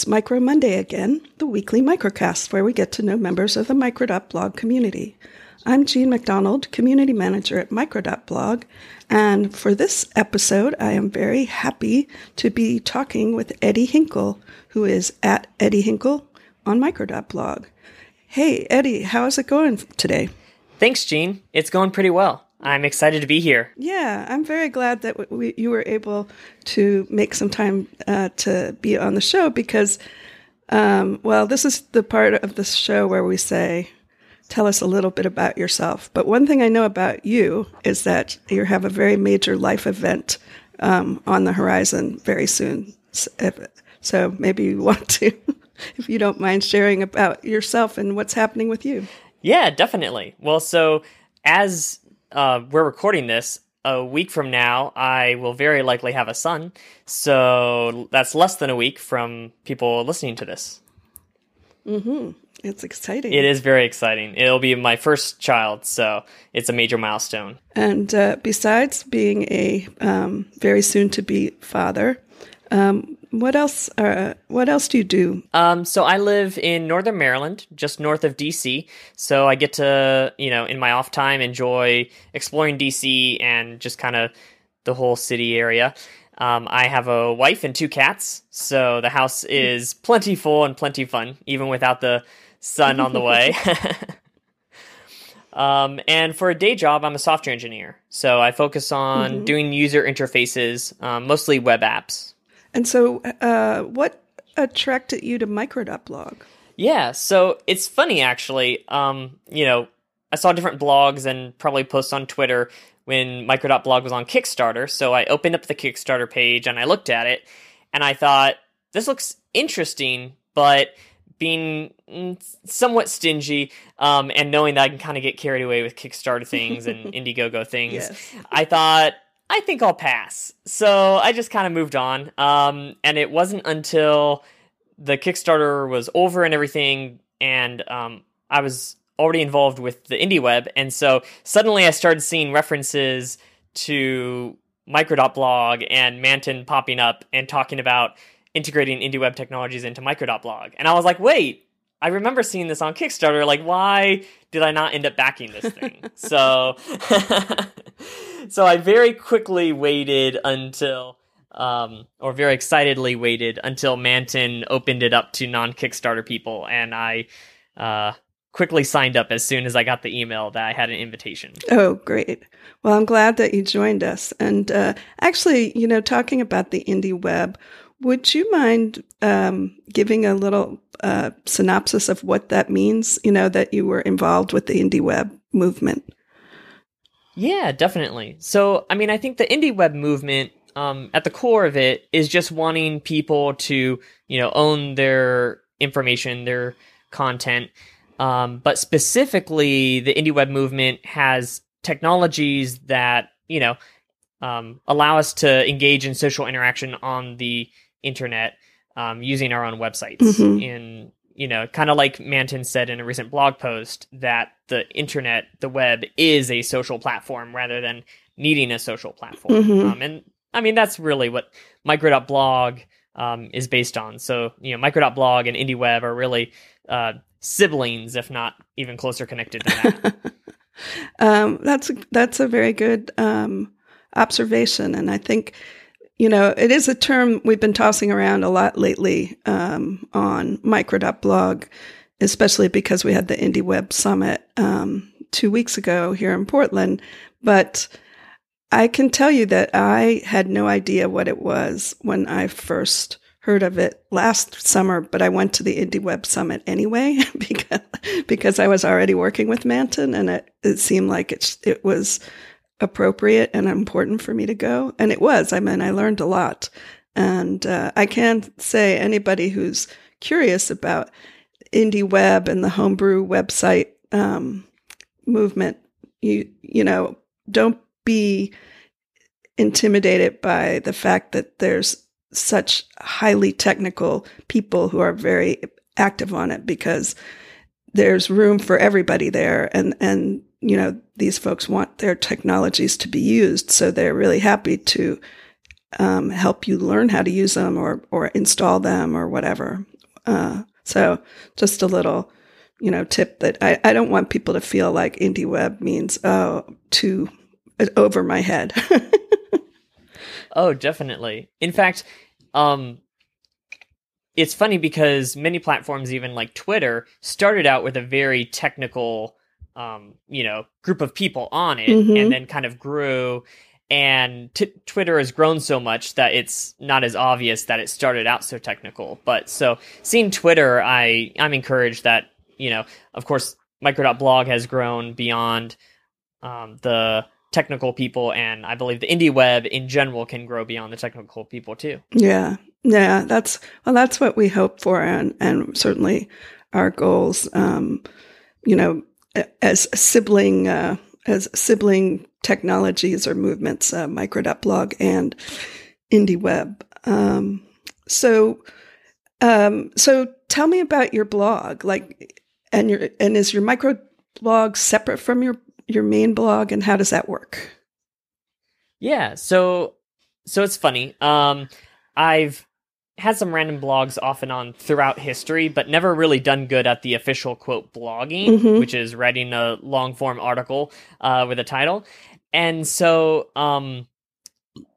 It's Micro Monday again, the weekly microcast where we get to know members of the Micro.blog community. I'm Jean MacDonald, Community Manager at Micro.blog, and for this episode, I am very happy to be talking with Eddie Hinkle, who is at Eddie Hinkle on Micro.blog. Hey, Eddie, how is it going today? Thanks, Jean. It's going pretty well. I'm excited to be here. Yeah, I'm very glad that we, you were able to make some time uh, to be on the show because, um, well, this is the part of the show where we say, tell us a little bit about yourself. But one thing I know about you is that you have a very major life event um, on the horizon very soon. So maybe you want to, if you don't mind sharing about yourself and what's happening with you. Yeah, definitely. Well, so as uh, we're recording this, a week from now, I will very likely have a son. So that's less than a week from people listening to this. Mm-hmm. It's exciting. It is very exciting. It'll be my first child, so it's a major milestone. And uh, besides being a um, very soon to be father, um, what else? Uh, what else do you do? Um, so I live in northern Maryland, just north of DC. So I get to, you know, in my off time, enjoy exploring DC and just kind of the whole city area. Um, I have a wife and two cats, so the house is plenty full and plenty fun, even without the son on the way. um, and for a day job, I'm a software engineer, so I focus on mm-hmm. doing user interfaces, um, mostly web apps. And so, uh, what attracted you to Micro.blog? Yeah, so it's funny actually. Um, you know, I saw different blogs and probably posts on Twitter when Micro.blog was on Kickstarter. So I opened up the Kickstarter page and I looked at it and I thought, this looks interesting, but being somewhat stingy um, and knowing that I can kind of get carried away with Kickstarter things and Indiegogo things, yes. I thought I think I'll pass. So I just kind of moved on. Um, and it wasn't until the Kickstarter was over and everything, and um, I was already involved with the indie web, and so suddenly I started seeing references to Micro.blog and Manton popping up and talking about integrating indie web technologies into Micro.blog. And I was like, wait, I remember seeing this on Kickstarter. Like, why did I not end up backing this thing? so, so I very quickly waited until, um, or very excitedly waited until Manton opened it up to non Kickstarter people, and I uh, quickly signed up as soon as I got the email that I had an invitation. Oh, great. Well, I'm glad that you joined us. And uh, actually, you know, talking about the indie web, would you mind um, giving a little uh, synopsis of what that means? You know, that you were involved with the indie web movement. Yeah, definitely. So, I mean, I think the indie web movement, um, at the core of it, is just wanting people to, you know, own their information, their content. Um, but specifically, the indie web movement has technologies that, you know, um, allow us to engage in social interaction on the internet um, using our own websites. Mm-hmm. In you know, kind of like Manton said in a recent blog post that the internet, the web, is a social platform rather than needing a social platform. Mm-hmm. Um, and I mean, that's really what Micro.blog um, is based on. So, you know, Micro.blog and IndieWeb are really uh, siblings, if not even closer connected than that. um, that's that's a very good um, observation, and I think you know, it is a term we've been tossing around a lot lately um, on micro.blog, especially because we had the Indie Web Summit um, two weeks ago here in Portland. But I can tell you that I had no idea what it was when I first heard of it last summer, but I went to the Indie Web Summit anyway because because I was already working with Manton, and it, it seemed like it it was appropriate and important for me to go. And it was. I mean, I learned a lot. And uh, I can say anybody who's curious about indie web and the homebrew website um, movement, you you know, don't be intimidated by the fact that there's such highly technical people who are very active on it because there's room for everybody there and and you know, these folks want their technologies to be used. So they're really happy to um, help you learn how to use them or or install them or whatever. Uh, so just a little, you know, tip that I, I don't want people to feel like indie web means oh too over my head. oh, definitely. In fact, um, it's funny because many platforms, even like Twitter, started out with a very technical, um, you know, group of people on it, Mhm. and then kind of grew. And t- Twitter has grown so much that it's not as obvious that it started out so technical. But so seeing Twitter, I I'm encouraged that you know, of course, Micro.blog has grown beyond um, the technical people, and I believe the indie web in general can grow beyond the technical people too. Yeah, yeah, that's well, that's what we hope for, and and certainly our goals. Um, you know, as sibling uh, as sibling technologies or movements, uh, Micro.blog and IndieWeb. Um, so, um, so tell me about your blog, like, and your and is your micro blog separate from your your main blog, and how does that work? Yeah, so so it's funny. Um I've had some random blogs off and on throughout history, but never really done good at the official quote blogging, Mhm. which is writing a long form article uh, with a title. And so um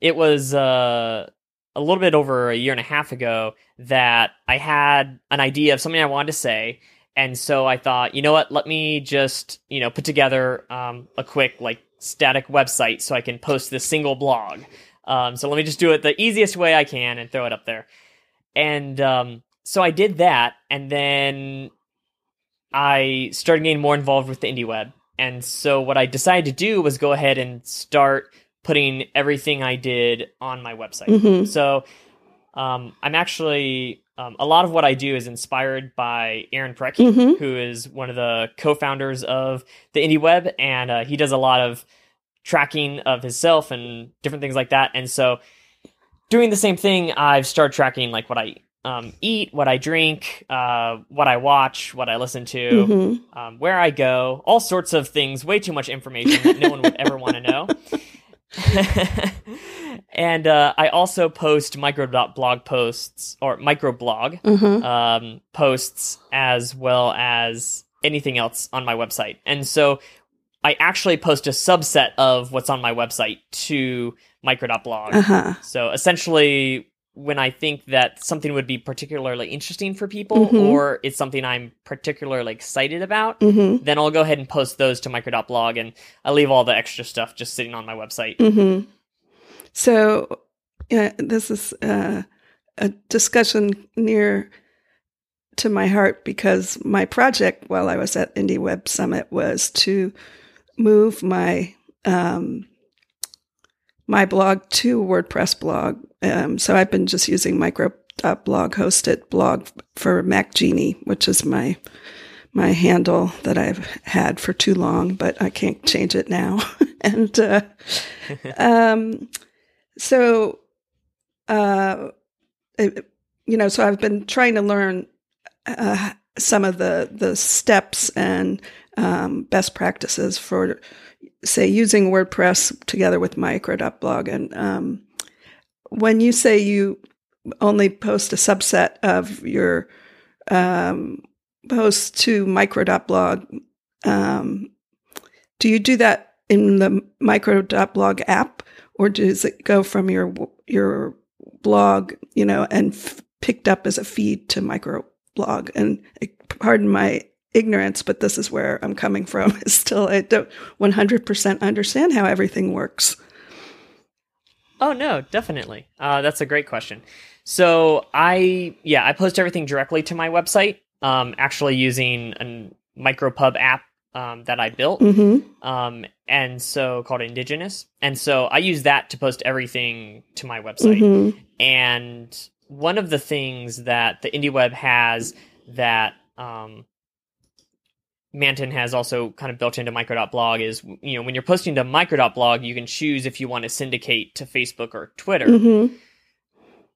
it was uh a little bit over a year and a half ago that I had an idea of something I wanted to say. And so I thought, you know what, let me just, you know, put together um, a quick, like, static website so I can post this single blog. Um, so let me just do it the easiest way I can and throw it up there. And um, so I did that. And then I started getting more involved with the indie web. And so what I decided to do was go ahead and start putting everything I did on my website. Mhm. So um, I'm actually um, a lot of what I do is inspired by Aaron Parecki, Mhm. who is one of the co-founders of the Indie Web, and uh, he does a lot of tracking of himself and different things like that. And so, doing the same thing, I've started tracking like what I um, eat, what I drink, uh, what I watch, what I listen to, Mhm. um, where I go, all sorts of things. Way too much information that no one would ever want to know. and uh, I also post micro.blog posts or microblog Mhm. um, posts as well as anything else on my website. And so I actually post a subset of what's on my website to micro.blog. Uh-huh. So essentially, when I think that something would be particularly interesting for people Mhm. or it's something I'm particularly excited about, Mhm. then I'll go ahead and post those to micro.blog and I leave all the extra stuff just sitting on my website. hmm So, yeah, this is uh, a discussion near to my heart because my project while I was at Indie Web Summit was to move my um, my blog to WordPress blog. Um, so I've been just using micro.blog hosted blog for Mac Genie, which is my my handle that I've had for too long, but I can't change it now. and uh, um, so, uh, it- you know, so I've been trying to learn uh, some of the the steps and um, best practices for, say, using WordPress together with micro.blog. And um, when you say you only post a subset of your um, posts to micro.blog, um, do you do that in the micro.blog app or does it go from your your blog, you know, and f- picked up as a feed to microblog? And pardon my ignorance, but this is where I'm coming from. Is still I don't 100% understand how everything works. Oh no, definitely. Uh, that's a great question. So I yeah, I post everything directly to my website. Um, actually using a micropub app um, that I built, Mm-hmm. um, and so called Indigenous, and so I use that to post everything to my website. Mm-hmm. And one of the things that the IndieWeb has that um, Manton has also kind of built into micro.blog is you know when you're posting to micro.blog you can choose if you want to syndicate to Facebook or Twitter. Mm-hmm.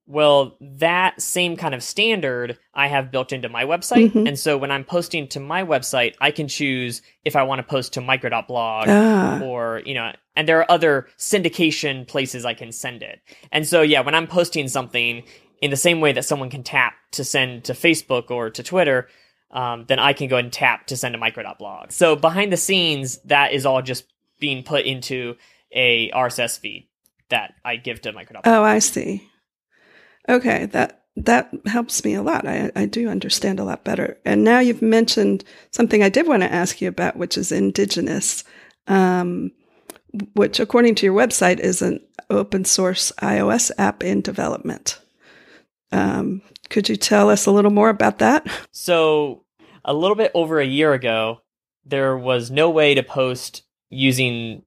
Well, that same kind of standard I have built into my website. Mhm. And so when I'm posting to my website, I can choose if I want to post to micro.blog Ah. or, you know, and there are other syndication places I can send it. And so, yeah, when I'm posting something in the same way that someone can tap to send to Facebook or to Twitter, um, then I can go and tap to send a micro.blog. So behind the scenes, that is all just being put into a RSS feed that I give to micro.blog. Oh, I see. Okay, that that helps me a lot. I, I do understand a lot better. And now you've mentioned something I did want to ask you about, which is indigenous. Um, which, according to your website, is an open source iOS app in development. Um, could you tell us a little more about that? So, a little bit over a year ago, there was no way to post using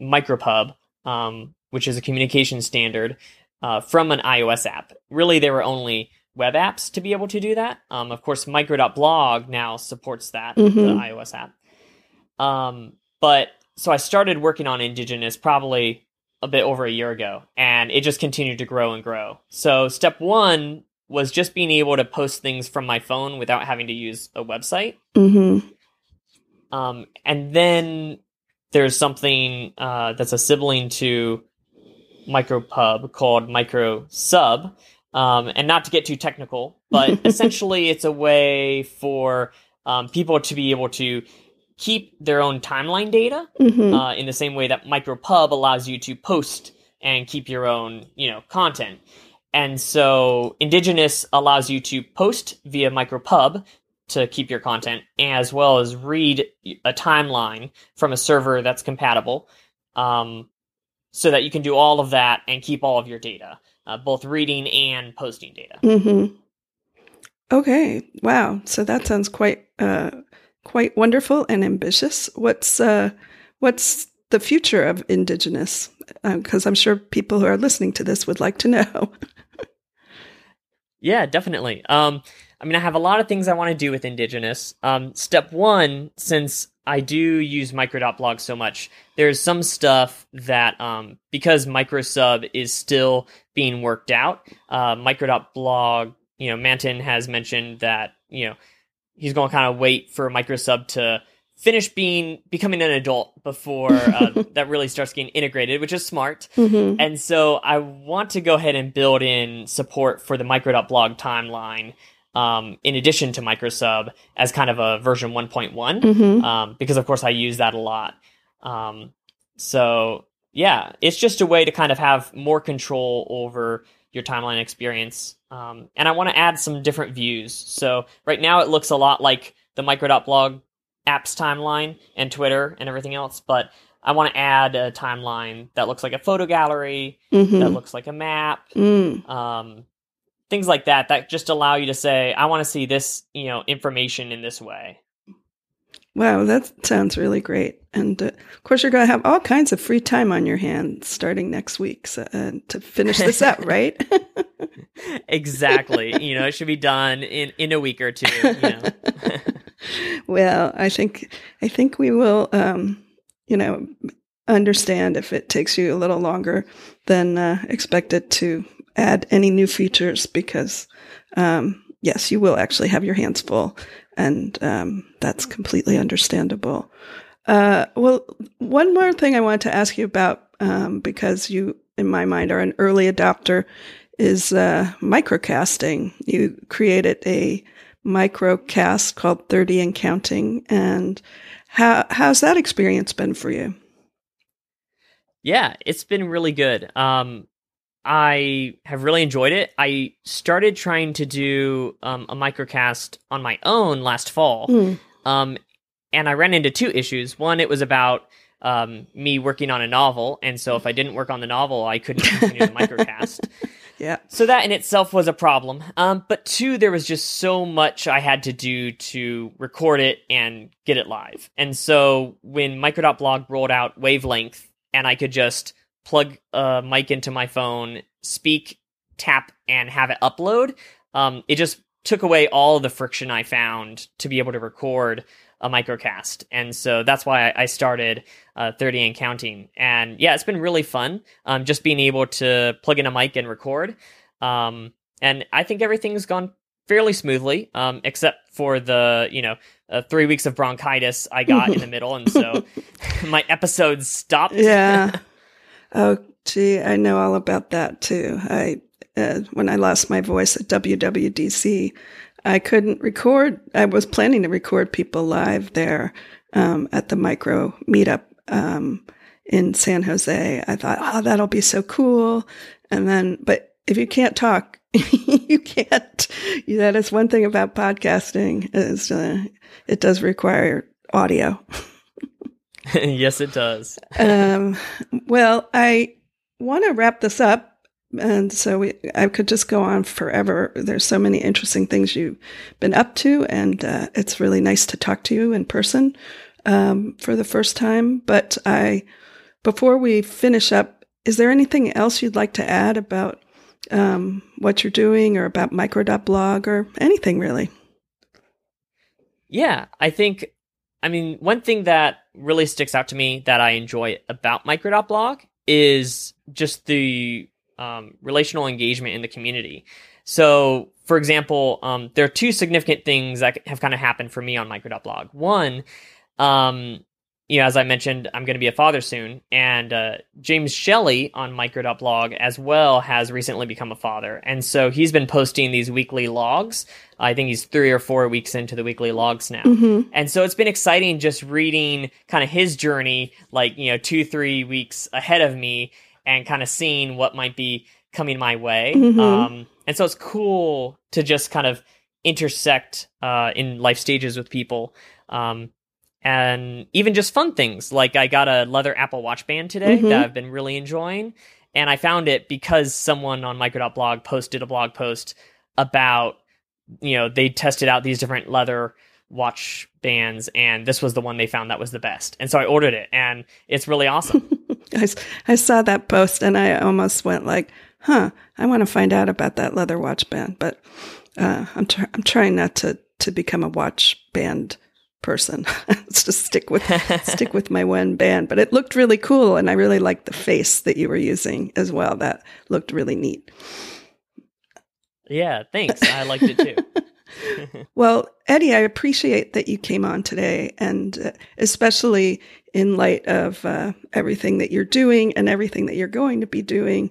MicroPub, um, which is a communication standard, uh, from an iOS app. Really, there were only web apps to be able to do that. Um, of course, micro.blog now supports that, mm-hmm. the iOS app. Um, but so I started working on Indigenous probably a bit over a year ago, and it just continued to grow and grow. So step one was just being able to post things from my phone without having to use a website. Mm-hmm. Um, and then there's something uh, that's a sibling to MicroPub called MicroSub. Um, and not to get too technical, but essentially it's a way for um, people to be able to keep their own timeline data mm-hmm. uh, in the same way that MicroPub allows you to post and keep your own, you know, content. And so Indigenous allows you to post via MicroPub to keep your content, as well as read a timeline from a server that's compatible, um, so that you can do all of that and keep all of your data, uh, both reading and posting data. Mm-hmm. Okay, wow. So that sounds quite uh, quite wonderful and ambitious. What's uh, what's the future of Indigenous? Because uh, I'm sure people who are listening to this would like to know. yeah, definitely. Um, I mean, I have a lot of things I want to do with Indigenous. Um, step one, since I do use micro.blog so much, there's some stuff that, um, because microsub is still being worked out, uh, micro.blog, you know, Manton has mentioned that, you know, he's going to kind of wait for microsub to finish being becoming an adult before uh, that really starts getting integrated, which is smart. Mm-hmm. And so I want to go ahead and build in support for the micro.blog timeline. Um, in addition to microsub as kind of a version 1.1 mm-hmm. um, because of course i use that a lot um, so yeah it's just a way to kind of have more control over your timeline experience. Um, and I want to add some different views. So right now it looks a lot like the micro.blog apps timeline and Twitter and everything else, but I want to add a timeline that looks like a photo gallery, mm-hmm. that looks like a map, mm. um, things like that, that just allow you to say, I want to see this, you know, information in this way. Wow, that sounds really great. And uh, of course, you're going to have all kinds of free time on your hands starting next week so, uh, to finish this up, right? exactly. You know, it should be done in, in a week or two. You know. well, I think I think we will, um, you know, understand if it takes you a little longer than uh, expected to add any new features because um, yes, you will actually have your hands full and um, that's completely understandable. Uh, well, one more thing I wanted to ask you about, um, because you, in my mind, are an early adopter, is uh, microcasting. You created a microcast called 30 and Counting. And how, how's that experience been for you? Yeah, it's been really good. Um, I have really enjoyed it. I started trying to do um, a microcast on my own last fall, mm. um, and I ran into two issues. One, it was about um, me working on a novel, and so if I didn't work on the novel, I couldn't continue the microcast. Yeah. So that in itself was a problem. Um, but two, there was just so much I had to do to record it and get it live. And so when Micro.blog rolled out Wavelength, and I could just plug a mic into my phone, speak, tap, and have it upload. Um, it just took away all the friction I found to be able to record a microcast. And so that's why I started uh, 30 and counting. And yeah, it's been really fun um, just being able to plug in a mic and record. Um, and I think everything's gone fairly smoothly, um, except for the you know uh, three weeks of bronchitis I got in the middle, and so my episodes stopped. Yeah. oh, gee, I know all about that too. I uh, when I lost my voice at WWDC, I couldn't record. I was planning to record people live there um, at the micro meetup um, in San Jose. I thought, oh, that'll be so cool. And then, but if you can't talk, you can't. That is one thing about podcasting is uh, it does require audio. yes, it does. um, well, I want to wrap this up. And so we, I could just go on forever. There's so many interesting things you've been up to, and uh, it's really nice to talk to you in person um, for the first time. But I, before we finish up, is there anything else you'd like to add about um, what you're doing, or about micro.blog, or anything really? Yeah, I think. I mean, one thing that really sticks out to me that I enjoy about micro.blog is just the um, relational engagement in the community. So, for example, um, there are two significant things that have kind of happened for me on micro.blog. One, um, you know, as I mentioned, I'm going to be a father soon, and uh, James Shelley on micro.blog as well has recently become a father, and so he's been posting these weekly logs. I think he's three or four weeks into the weekly logs now, mm-hmm. and so it's been exciting just reading kind of his journey, like you know, two three weeks ahead of me, and kind of seeing what might be coming my way. Mm-hmm. Um, and so it's cool to just kind of intersect uh, in life stages with people. Um, and even just fun things like I got a leather Apple Watch band today mm-hmm. that I've been really enjoying. And I found it because someone on micro.blog posted a blog post about, you know, they tested out these different leather watch bands and this was the one they found that was the best. And so I ordered it and it's really awesome. I, I saw that post and I almost went like, huh, I want to find out about that leather watch band. But uh, I'm, tr- I'm trying not to, to become a watch band person. Let's just stick with stick with my one band. But it looked really cool, and I really liked the face that you were using as well. That looked really neat. Yeah, thanks. I liked it too. well, Eddie, I appreciate that you came on today, and uh, especially in light of uh, everything that you're doing and everything that you're going to be doing.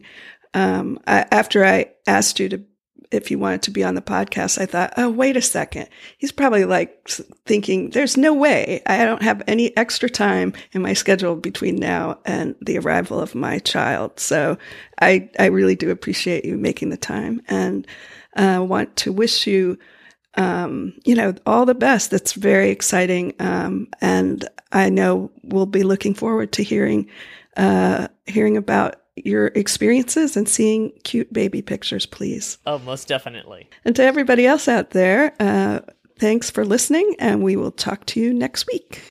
Um, I, after I asked you to, if you wanted to be on the podcast, I thought, oh, wait a second. He's probably like thinking, there's no way I don't have any extra time in my schedule between now and the arrival of my child. So I, I really do appreciate you making the time and uh, want to wish you um, you know, all the best. That's very exciting. Um, and I know we'll be looking forward to hearing, uh, hearing about your experiences and seeing cute baby pictures, please. Oh, most definitely. And to everybody else out there, uh, thanks for listening, and we will talk to you next week.